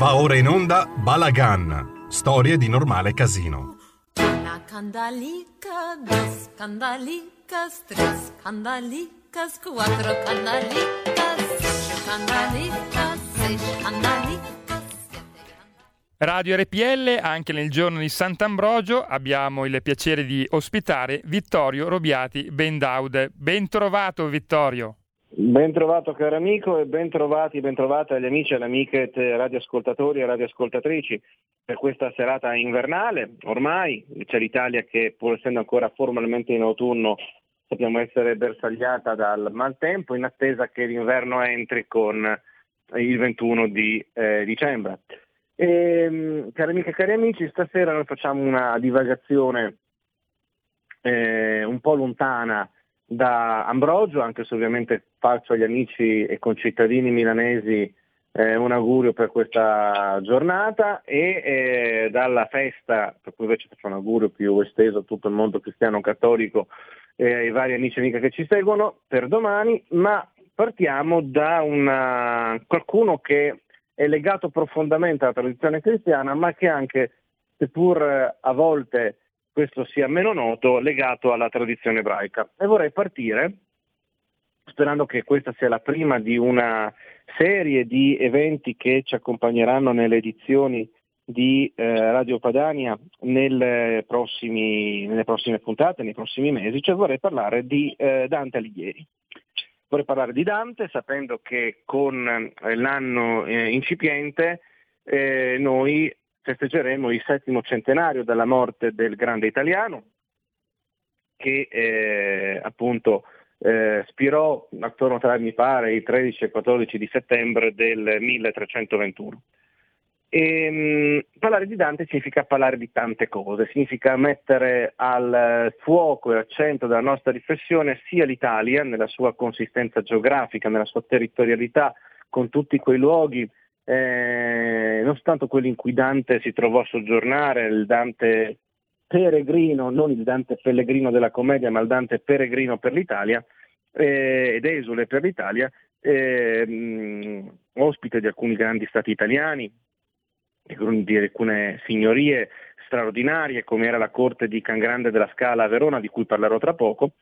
Va ora in onda Balagan, storie di normale casino. Una candalica, dos candalicas, tres candalicas, cuatro candalicas, cinco candalicas, seis candalicas. Radio RPL, anche nel giorno di Sant'Ambrogio, abbiamo il piacere di ospitare Vittorio Robiati Bendaude. Ben trovato Vittorio. Ben trovato caro amico e ben trovati, ben trovate agli amici e alle amiche radioascoltatori e radioascoltatrici per questa serata invernale. Ormai c'è l'Italia che pur essendo ancora formalmente in autunno sappiamo essere bersagliata dal maltempo in attesa che l'inverno entri con il 21 di eh, dicembre. E, cari amiche e cari amici, stasera noi facciamo una divagazione eh, un po' lontana da Ambrogio, anche se ovviamente faccio agli amici e concittadini milanesi eh, un augurio per questa giornata e eh, dalla festa, per cui invece faccio un augurio più esteso a tutto il mondo cristiano cattolico e ai vari amici e amiche che ci seguono per domani, ma partiamo da una, qualcuno che è legato profondamente alla tradizione cristiana, ma che anche, seppur a volte questo sia meno noto, legato alla tradizione ebraica. E vorrei partire, sperando che questa sia la prima di una serie di eventi che ci accompagneranno nelle edizioni di eh, Radio Padania prossimi, nelle prossime puntate, nei prossimi mesi, cioè vorrei parlare di eh, Dante Alighieri. Vorrei parlare di Dante sapendo che con eh, l'anno eh, incipiente eh, noi festeggeremo il settimo centenario della morte del grande italiano che eh, appunto eh, spirò attorno tra mi pare i 13 e 14 di settembre del 1321. E, mh, parlare di Dante significa parlare di tante cose, significa mettere al fuoco e al centro della nostra riflessione sia l'Italia nella sua consistenza geografica, nella sua territorialità, con tutti quei luoghi eh, non soltanto quello in cui Dante si trovò a soggiornare, il Dante peregrino, non il Dante pellegrino della commedia, ma il Dante peregrino per l'Italia eh, ed esule per l'Italia, eh, mh, ospite di alcuni grandi stati italiani, di alcune signorie straordinarie come era la corte di Cangrande della Scala a Verona, di cui parlerò tra poco,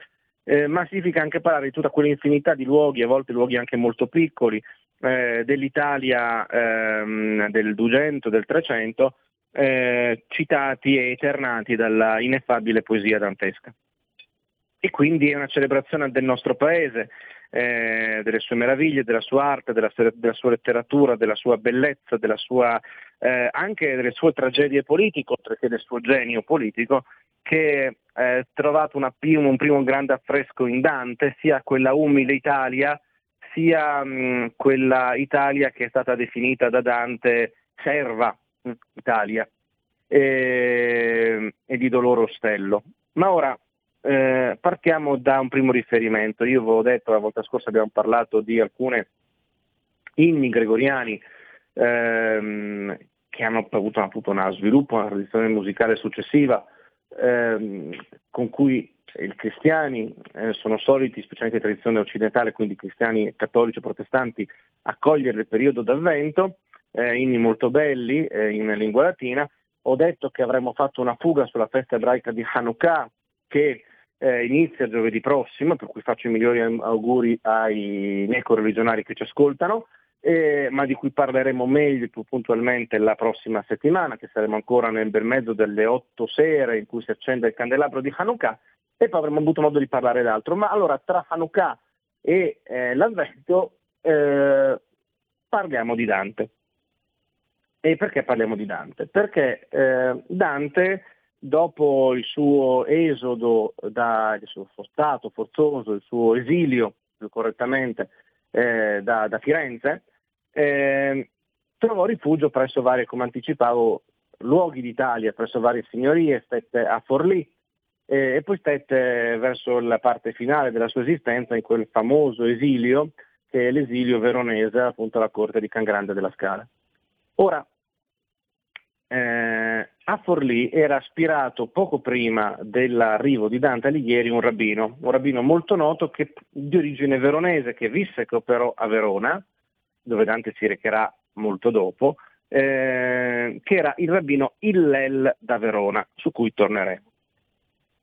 eh, ma significa anche parlare di tutta quell'infinità di luoghi, a volte luoghi anche molto piccoli, eh, dell'Italia ehm, del 200, del 300, eh, citati e eternati dalla ineffabile poesia dantesca. E quindi è una celebrazione del nostro paese, eh, delle sue meraviglie, della sua arte, della, della, sua letteratura, della sua bellezza, della sua, eh, anche delle sue tragedie politiche, oltre che del suo genio politico, che ha eh, trovato una, un primo grande affresco in Dante, sia quella umile Italia, sia mh, quella Italia che è stata definita da Dante serva Italia e, e, di dolore ostello. Ma ora eh, partiamo da un primo riferimento. Io ho detto la volta scorsa abbiamo parlato di alcune inni gregoriani ehm, che hanno avuto appunto uno sviluppo, una tradizione musicale successiva ehm, con cui i cristiani eh, sono soliti, specialmente in tradizione occidentale, quindi cristiani cattolici o protestanti, accogliere il periodo d'avvento, eh, inni molto belli eh, in lingua latina. Ho detto che avremmo fatto una fuga sulla festa ebraica di Hanukkah che eh, inizia giovedì prossimo, per cui faccio i migliori auguri ai miei correligionari che ci ascoltano, ma di cui parleremo meglio e più puntualmente la prossima settimana, che saremo ancora nel bel mezzo delle otto sere in cui si accende il candelabro di Hanukkah e poi avremo avuto modo di parlare d'altro. Ma allora tra Hanukkah e eh, l'Avvento eh, parliamo di Dante. E perché parliamo di Dante? Perché eh, Dante, dopo il suo esodo, da, il suo stato forzoso, il suo esilio, più correttamente, eh, da, da, Firenze, eh, trovò rifugio presso varie, come anticipavo, luoghi d'Italia, presso varie signorie, stette a Forlì, eh, e poi stette verso la parte finale della sua esistenza in quel famoso esilio che è l'esilio veronese appunto alla corte di Cangrande della Scala. Ora, eh, a Forlì era aspirato poco prima dell'arrivo di Dante Alighieri un rabbino, un rabbino molto noto che, di origine veronese che visse che operò a Verona, dove Dante si recherà molto dopo, eh, che era il rabbino Illel da Verona, su cui torneremo.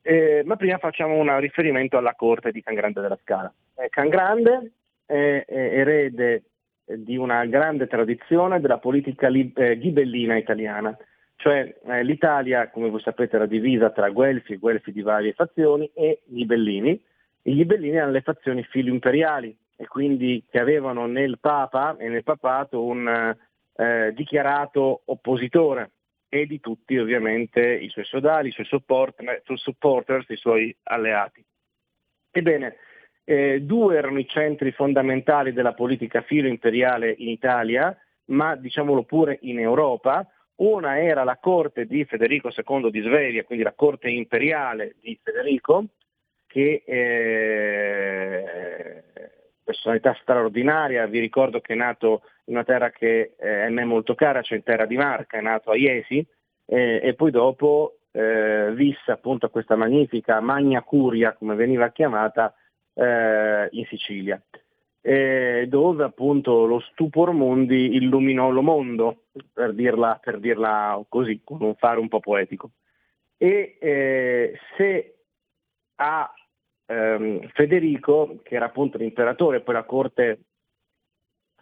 Eh, ma prima facciamo un riferimento alla corte di Can Grande della Scala. Eh, Can Grande è, è erede di una grande tradizione della politica li, eh, ghibellina italiana, cioè eh, l'Italia, come voi sapete, era divisa tra guelfi e guelfi di varie fazioni e ghibellini. I ghibellini erano le fazioni filo imperiali e quindi che avevano nel Papa e nel papato un eh, dichiarato oppositore e di tutti ovviamente i suoi sodali, i suoi support, supporters, i suoi alleati. Ebbene, eh, due erano i centri fondamentali della politica filo imperiale in Italia, ma diciamolo pure in Europa. Una era la corte di Federico II di Svevia, quindi la corte imperiale di Federico, che eh, personalità straordinaria, vi ricordo che è nato una terra che eh, è a me molto cara, cioè in terra di Marca, è nato a Iesi eh, e poi dopo eh, visse appunto questa magnifica Magna Curia, come veniva chiamata, eh, in Sicilia, dove appunto lo stupor mondi illuminò lo mondo, per dirla, per dirla così, con un fare un po' poetico. E eh, se a ehm, Federico, che era appunto l'imperatore, poi la corte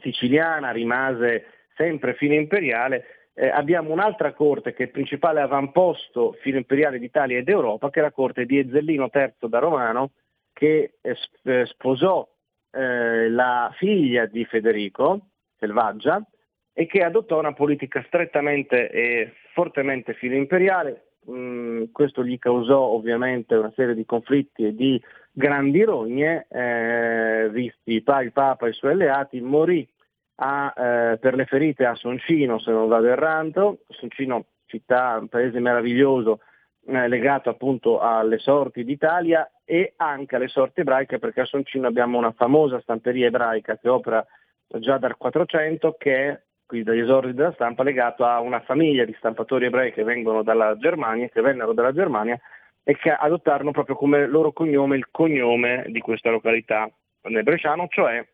siciliana rimase sempre fine imperiale, eh, abbiamo un'altra corte che è il principale avamposto filo imperiale d'Italia ed Europa, che è la corte di Ezzellino III da Romano, che eh, eh, sposò eh, la figlia di Federico, Selvaggia, e che adottò una politica strettamente e fortemente filo imperiale, Mm, questo gli causò ovviamente una serie di conflitti e di grandi rogne, eh, visti il Papa e i suoi alleati, morì a, eh, per le ferite a Soncino, se non vado errando, Soncino città, un paese meraviglioso, eh, legato appunto alle sorti d'Italia e anche alle sorti ebraiche, perché a Soncino abbiamo una famosa stamperia ebraica che opera già dal 400, che è qui dagli esordi della stampa, legato a una famiglia di stampatori ebrei che vengono dalla Germania, che vennero dalla Germania e che adottarono proprio come loro cognome il cognome di questa località nel Bresciano, cioè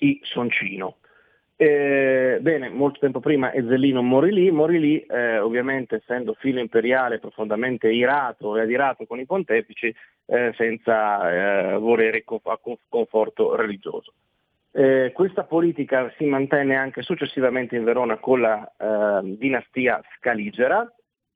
i Soncino. Eh, bene, molto tempo prima Ezzelino morì lì, morì lì eh, ovviamente essendo filo imperiale profondamente irato e adirato con i pontefici eh, senza eh, volere conforto religioso. Eh, questa politica si mantenne anche successivamente in Verona con la eh, dinastia Scaligera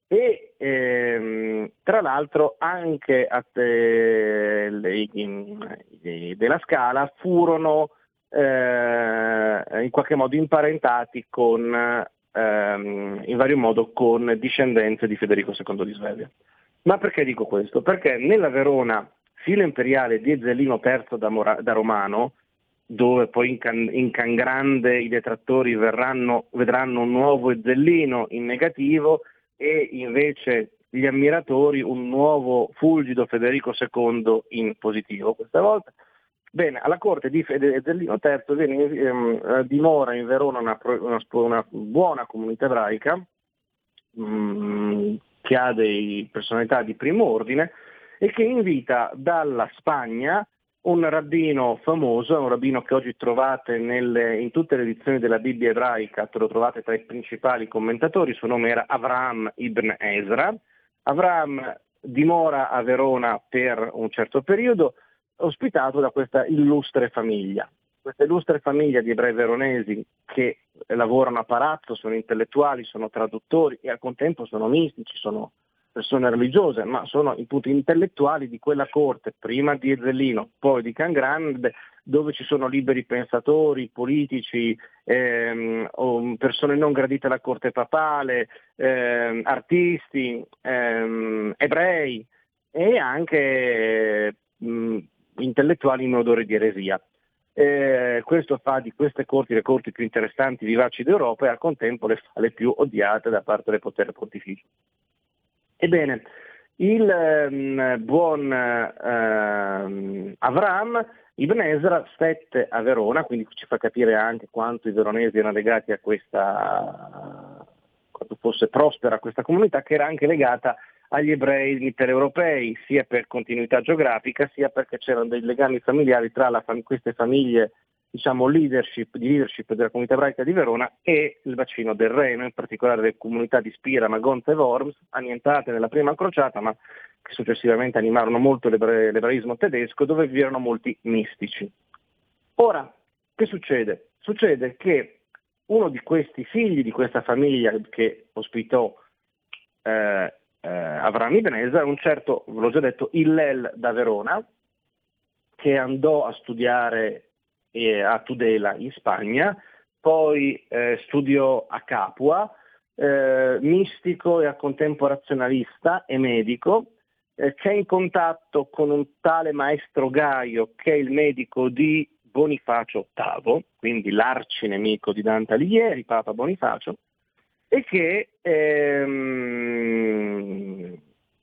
e ehm, tra l'altro anche eh, le, in, in, della Scala furono eh, in qualche modo imparentati con, ehm, in vario modo con discendenze di Federico II di Svevia. Ma perché dico questo? Perché nella Verona filo imperiale di Ezzelino III da, Mora, da Romano dove poi in, Can, in Cangrande i detrattori verranno, vedranno un nuovo Ezzellino in negativo e invece gli ammiratori un nuovo fulgido Federico II in positivo questa volta. Bene, alla corte di Ezzellino III viene, ehm, dimora in Verona una, una, una buona comunità ebraica mh, mm, che ha dei personalità di primo ordine e che invita dalla Spagna un rabbino famoso, un rabbino che oggi trovate nelle, in tutte le edizioni della Bibbia ebraica, lo trovate tra i principali commentatori, il suo nome era Avraham ibn Ezra. Avraham dimora a Verona per un certo periodo, ospitato da questa illustre famiglia. Questa illustre famiglia di ebrei veronesi che lavorano a palazzo, sono intellettuali, sono traduttori e al contempo sono mistici, sono persone religiose, ma sono i punti intellettuali di quella corte, prima di Ezzellino, poi di Can Grande, dove ci sono liberi pensatori, politici, ehm, persone non gradite alla corte papale, ehm, artisti, ehm, ebrei e anche intellettuali in odore di eresia. Eh, questo fa di queste corti le corti più interessanti, vivaci d'Europa e al contempo le fa le più odiate da parte del potere pontificio. Ebbene, il ehm, buon ehm, Avram Ibn Ezra stette a Verona, quindi ci fa capire anche quanto i veronesi erano legati a questa, quanto fosse prospera questa comunità, che era anche legata agli ebrei mitteleuropei, sia per continuità geografica, sia perché c'erano dei legami familiari tra fam- queste famiglie diciamo, leadership, di leadership della comunità ebraica di Verona e il bacino del Reno, in particolare le comunità di Spira, Magonza e Worms, annientate nella prima crociata, ma che successivamente animarono molto l'ebraismo tedesco, dove vi erano molti mistici. Ora, che succede? Succede che uno di questi figli di questa famiglia che ospitò eh, eh, Avrami Benesa, un certo, ve l'ho già detto, Illel da Verona, che andò a studiare eh, a Tudela in Spagna, poi eh, studiò a Capua, eh, mistico e contemporazionalista e medico, eh, che è in contatto con un tale maestro Gaio che è il medico di Bonifacio VIII, quindi l'arcinemico di Dante Alighieri, Papa Bonifacio, e che ehm,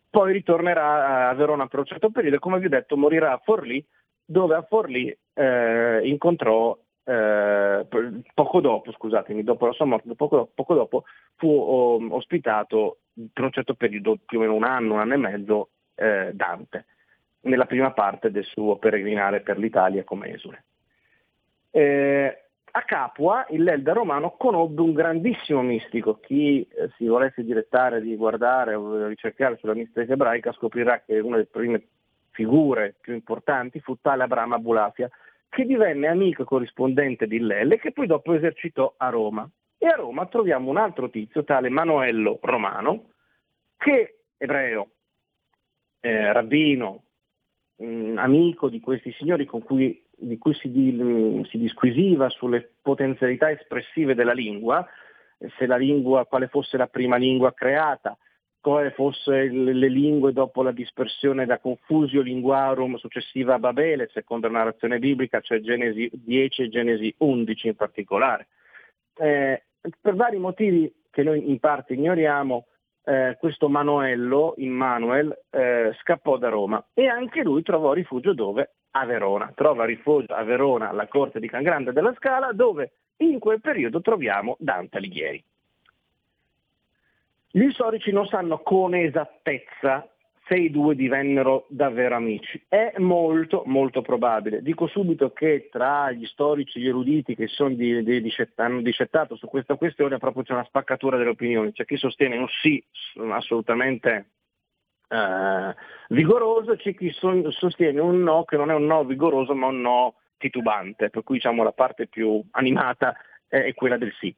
poi ritornerà a Verona per un certo periodo e come vi ho detto morirà a Forlì, dove a Forlì eh, incontrò eh, poco dopo, scusatemi, dopo la sua morte, poco, poco dopo fu oh, ospitato per un certo periodo, più o meno un anno, un anno e mezzo, eh, Dante, nella prima parte del suo peregrinare per l'Italia come esule. Eh, a Capua il Lelda romano conobbe un grandissimo mistico. Chi eh, si volesse direttare di guardare o ricercare sulla mistica ebraica scoprirà che una delle prime figure più importanti fu tale Abramo Abulafia, che divenne amico corrispondente di Lelle, che poi dopo esercitò a Roma. E a Roma troviamo un altro tizio, tale Manuello Romano, che ebreo, eh, rabbino, mh, amico di questi signori con cui di cui si, di, si, disquisiva sulle potenzialità espressive della lingua, se la lingua, quale fosse la prima lingua creata, quale fosse le lingue dopo la dispersione da Confusio Linguarum successiva a Babele, secondo la narrazione biblica, cioè Genesi 10 e Genesi 11 in particolare. Eh, per vari motivi che noi in parte ignoriamo, eh, questo Manuello, Immanuel, eh, scappò da Roma e anche lui trovò rifugio dove? A Verona. Trova rifugio a Verona alla corte di Can Grande della Scala dove in quel periodo troviamo Dante Alighieri. Gli storici non sanno con esattezza se i due divennero davvero amici. È molto, molto probabile. Dico subito che tra gli storici, gli eruditi che sono di, di, di, hanno discettato su questa questione proprio c'è una spaccatura delle opinioni. C'è chi sostiene un sì assolutamente eh, vigoroso c'è chi son, sostiene un no che non è un no vigoroso ma un no titubante, per cui diciamo la parte più animata è quella del sì.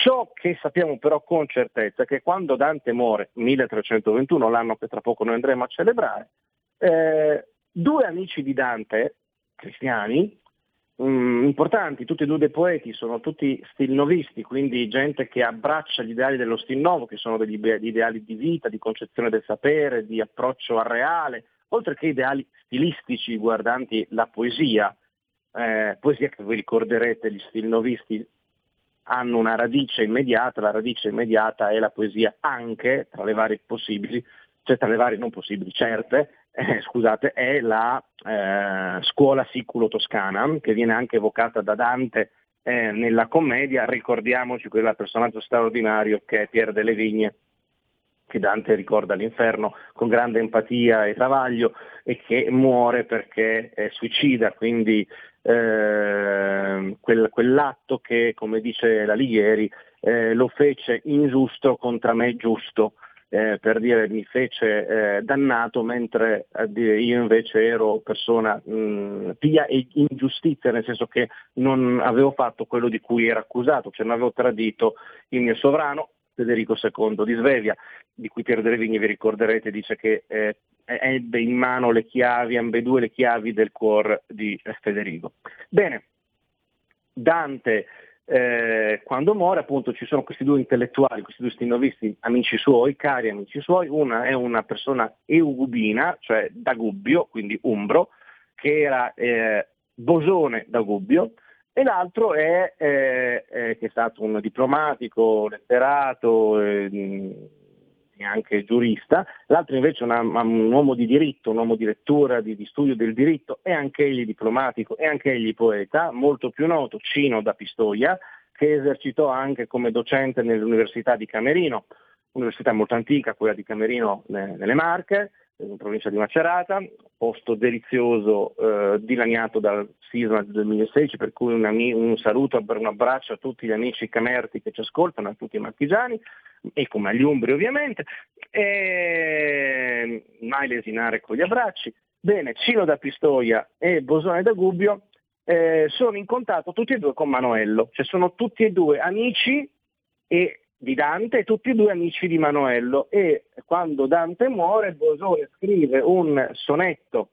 Ciò che sappiamo però con certezza è che quando Dante muore, 1321, l'anno che tra poco noi andremo a celebrare, eh, due amici di Dante, cristiani, mh, mm, importanti, tutti e due dei poeti, sono tutti stilnovisti, quindi gente che abbraccia gli ideali dello stil nuovo, che sono degli ideali di vita, di concezione del sapere, di approccio al reale, oltre che ideali stilistici guardanti la poesia, eh, poesia che voi ricorderete, gli stilnovisti hanno una radice immediata, la radice immediata è la poesia anche, tra le varie possibili, cioè tra le varie non possibili, certe, eh, scusate, è la eh, scuola siculo-toscana, che viene anche evocata da Dante eh, nella commedia, ricordiamoci quel personaggio straordinario che è Pier delle Vigne, che Dante ricorda all'inferno con grande empatia e travaglio e che muore perché è suicida, quindi eh, quel, quell'atto che, come dice la Lighieri, eh, lo fece ingiusto contro me giusto, eh, per dire mi fece eh, dannato mentre eh, io invece ero persona mh, pia e ingiustizia, nel senso che non avevo fatto quello di cui era accusato, cioè non avevo tradito il mio sovrano, Federico II di Svevia, di cui Piero delle vi ricorderete, dice che eh, ebbe in mano le chiavi, ambedue le chiavi del cuore di Federico. Bene, Dante eh, quando muore appunto ci sono questi due intellettuali, questi due stinovisti, amici suoi, cari amici suoi, una è una persona eugubina, cioè da Gubbio, quindi umbro, che era eh, Bosone da Gubbio, e l'altro è, eh, eh, che è stato un diplomatico, letterato, eh, e anche giurista, l'altro invece è un uomo di diritto, un uomo di lettura, di, di, studio del diritto, e anche egli diplomatico, e anche egli poeta, molto più noto, Cino da Pistoia, che esercitò anche come docente nell'Università di Camerino, università molto antica, quella di Camerino nelle Marche, in provincia di Macerata, posto delizioso eh, dilaniato dal sisma del 2016, per cui un, ami- un saluto un abbraccio a tutti gli amici camerti che ci ascoltano, a tutti i marchigiani e come agli umbri ovviamente, e mai lesinare con gli abbracci. Bene, Cino da Pistoia e Bosone da Gubbio eh, sono in contatto tutti e due con Manuello, cioè sono tutti e due amici e di Dante e tutti e due amici di Manuello. E quando Dante muore Bosone scrive un sonetto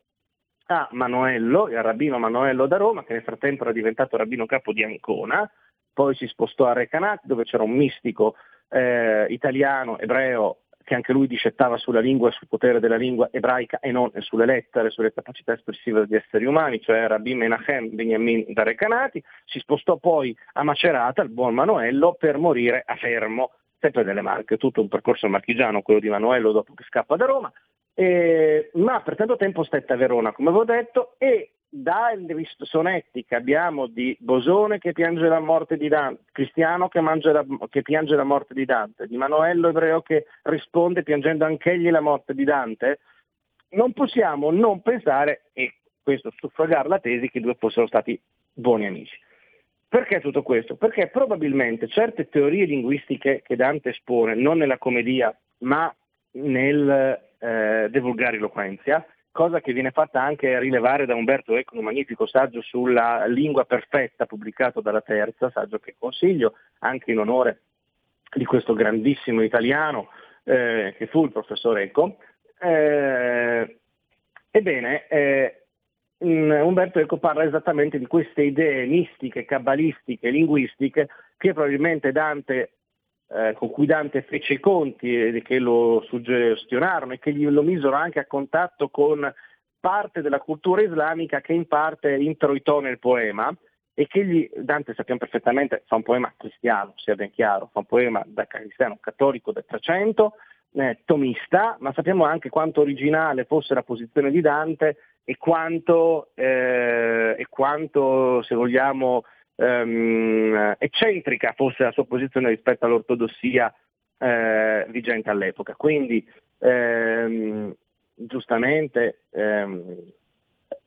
a Manuello, il rabbino Manuello da Roma, che nel frattempo era diventato rabbino capo di Ancona, poi si spostò a Recanati dove c'era un mistico eh, italiano, ebreo, che anche lui discettava sulla lingua sul potere della lingua ebraica e non sulle lettere, sulle capacità espressive degli esseri umani, cioè Rabbi Menachem Beniamin da Recanati, si spostò poi a Macerata, il buon Manuello, per morire a Fermo, sempre delle Marche, tutto un percorso marchigiano, quello di Manuello dopo che scappa da Roma, eh, ma per tanto tempo stette a Verona, come avevo detto, e dai sonetti che abbiamo di Bosone che piange la morte di Dante, Cristiano che, la, che, piange la morte di Dante, di Manuello Ebreo che risponde piangendo anch'egli la morte di Dante, non possiamo non pensare, e questo suffragare la tesi, che i due fossero stati buoni amici. Perché tutto questo? Perché probabilmente certe teorie linguistiche che Dante espone, non nella commedia, ma nel eh, De Vulgariloquenzia, cosa che viene fatta anche rilevare da Umberto Eco, un magnifico saggio sulla lingua perfetta pubblicato dalla Terza, saggio che consiglio anche in onore di questo grandissimo italiano eh, che fu il professor Eco. Eh, ebbene, eh, Umberto Eco parla esattamente di queste idee mistiche, cabalistiche, linguistiche che probabilmente Dante eh, con cui Dante fece i conti e che lo suggestionarono e che lo misero anche a contatto con parte della cultura islamica che in parte introitò nel poema e che gli, Dante sappiamo perfettamente fa un poema cristiano, sia ben chiaro, fa un poema da cristiano cattolico del 300, eh, tomista, ma sappiamo anche quanto originale fosse la posizione di Dante e quanto, eh, e quanto se vogliamo, ehm, eccentrica fosse la sua posizione rispetto all'ortodossia eh, vigente all'epoca. Quindi ehm, giustamente ehm,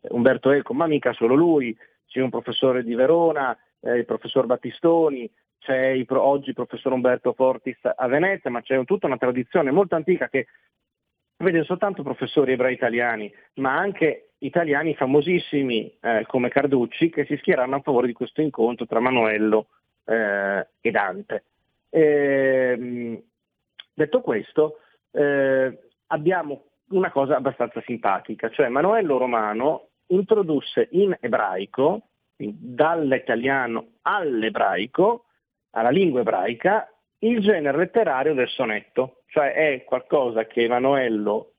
Umberto Eco, ma mica solo lui, c'è un professore di Verona, eh, il professor Battistoni, c'è il, oggi il professor Umberto Fortis a Venezia, ma c'è tutta una tradizione molto antica che vede soltanto professori ebrei italiani, ma anche italiani famosissimi eh, come Carducci che si schieranno a favore di questo incontro tra Manuello eh, e Dante. E, ehm, detto questo, eh, abbiamo una cosa abbastanza simpatica, cioè Manuello Romano introdusse in ebraico, dall'italiano all'ebraico, alla lingua ebraica, il genere letterario del sonetto, cioè è qualcosa che Emanuello,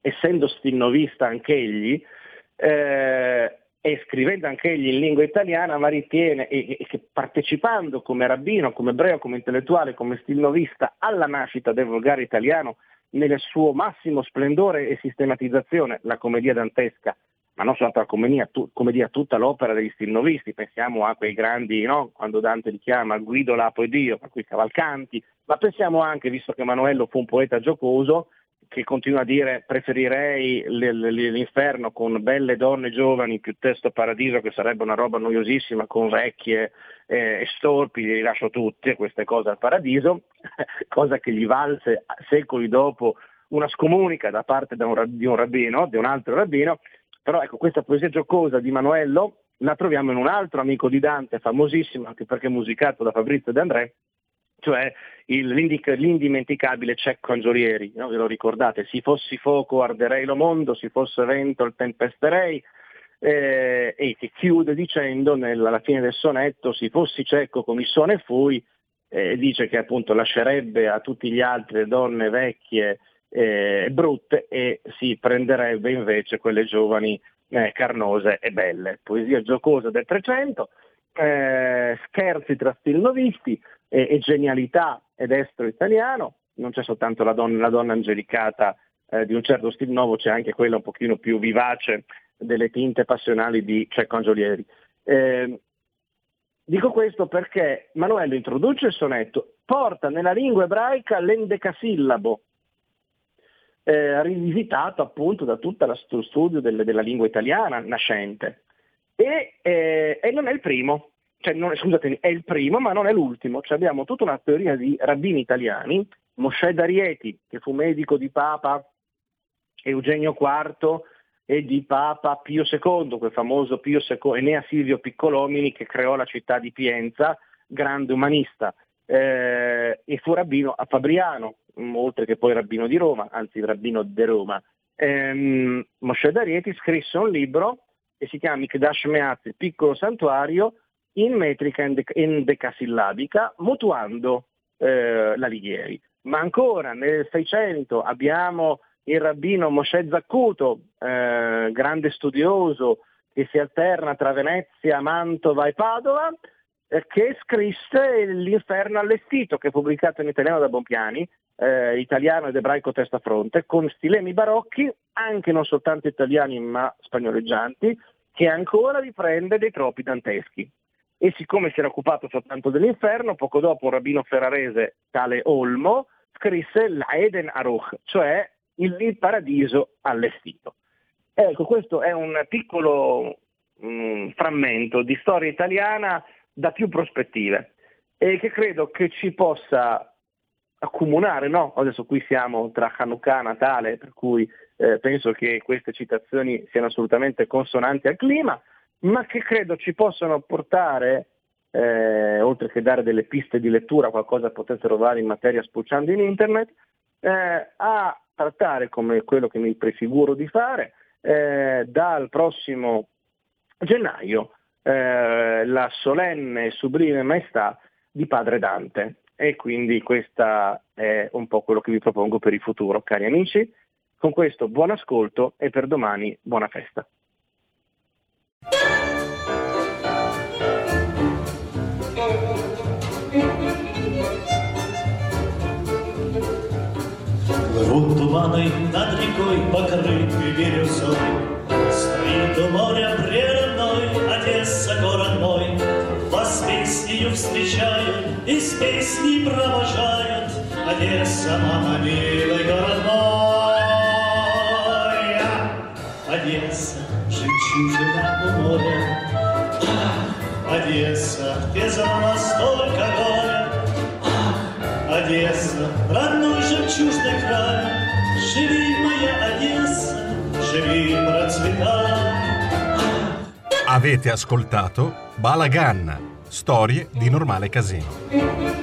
essendo stilnovista anch'egli, eh, e scrivendo anch'egli in lingua italiana, ma ritiene e, e, che partecipando come rabbino, come ebreo, come intellettuale, come stilnovista alla nascita del volgare italiano nel suo massimo splendore e sistematizzazione, la commedia dantesca, la commedia, tu, commedia tutta l'opera degli stilnovisti, pensiamo a quei grandi, no? quando Dante li chiama Guido, Lapo e Dio, per cui Cavalcanti, ma pensiamo anche, visto che Emanuello fu un poeta giocoso, che continua a dire preferirei l'inferno con belle donne giovani piuttosto paradiso che sarebbe una roba noiosissima con vecchie eh, e storpi, li lascio tutte queste cose al paradiso, cosa che gli valse secoli dopo una scomunica da parte di un rabbino, di un altro rabbino, però ecco questa poesia giocosa di Manuello la troviamo in un altro amico di Dante, famosissimo anche perché musicato da Fabrizio De André, cioè il, l'indimenticabile Cecco Angiolieri, no? ve lo ricordate, se fossi fuoco arderei lo mondo, se fosse vento il tempesterei, eh, e che chiude dicendo nella, alla fine del sonetto, se fossi cieco come sono e fui, eh, dice che appunto lascerebbe a tutti gli altri donne vecchie eh, brutte e si prenderebbe invece quelle giovani eh, carnose e belle. Poesia giocosa del 300, eh, scherzi tra stilnovisti, e, e genialità ed estro italiano, non c'è soltanto la donna, la donna angelicata eh, di un certo stil nuovo, c'è anche quella un pochino più vivace delle tinte passionali di Cecco Angiolieri. Eh, dico questo perché Manuello introduce il sonetto, porta nella lingua ebraica l'endecasillabo, eh, rivisitato appunto da tutto lo studio delle, della lingua italiana nascente. E, eh, e non è il primo, cioè, non, scusatemi, è il primo ma non è l'ultimo. Cioè, abbiamo tutta una teoria di rabbini italiani, Mosè D'Arieti, che fu medico di Papa Eugenio IV e di Papa Pio II, quel famoso Pio II, Enea Silvio Piccolomini che creò la città di Pienza, grande umanista, eh, e fu rabbino a Fabriano, oltre che poi rabbino di Roma, anzi rabbino di Roma. Ehm, Mosè D'Arieti scrisse un libro che si chiama Mikdash Meaz, il piccolo santuario, in metrica endecasillabica, mutuando eh, l'Alighieri. Ma ancora nel 600 abbiamo il rabbino Moshe Zaccuto, eh, grande studioso che si alterna tra Venezia, Mantova e Padova, eh, che scrisse L'inferno allestito, che è pubblicato in italiano da Bonpiani, eh, italiano ed ebraico testa fronte, con stilemi barocchi, anche non soltanto italiani ma spagnoleggianti, che ancora riprende dei troppi danteschi. E siccome si era occupato soltanto dell'inferno, poco dopo un rabbino ferrarese, tale Olmo, scrisse l'Aeden Aruch, cioè il, paradiso allestito. Ecco, questo è un piccolo mh, mm, frammento di storia italiana da più prospettive e che credo che ci possa accomunare, no? Adesso qui siamo tra Hanukkah e Natale, per cui eh, penso che queste citazioni siano assolutamente consonanti al clima, ma che credo ci possano portare, eh, oltre che dare delle piste di lettura, qualcosa potete trovare in materia spulciando in internet, eh, a trattare come quello che mi prefiguro di fare eh, dal prossimo gennaio eh, la solenne e sublime maestà di Padre Dante E quindi questo è un po' quello che vi propongo per il futuro, cari amici. Con questo buon ascolto e per domani buona festa. Плывут туманы над рекой, покрытые бирюзой. Стоит у песнею встречают и с песней провожают. Одесса, мама, милый город мой. Одесса, жемчужина у моря. Одесса, где за горя. Одесса, родной жемчужный край, Живи, моя Одесса, живи, процветай. Avete ascoltato Balagan, storie di normale casino.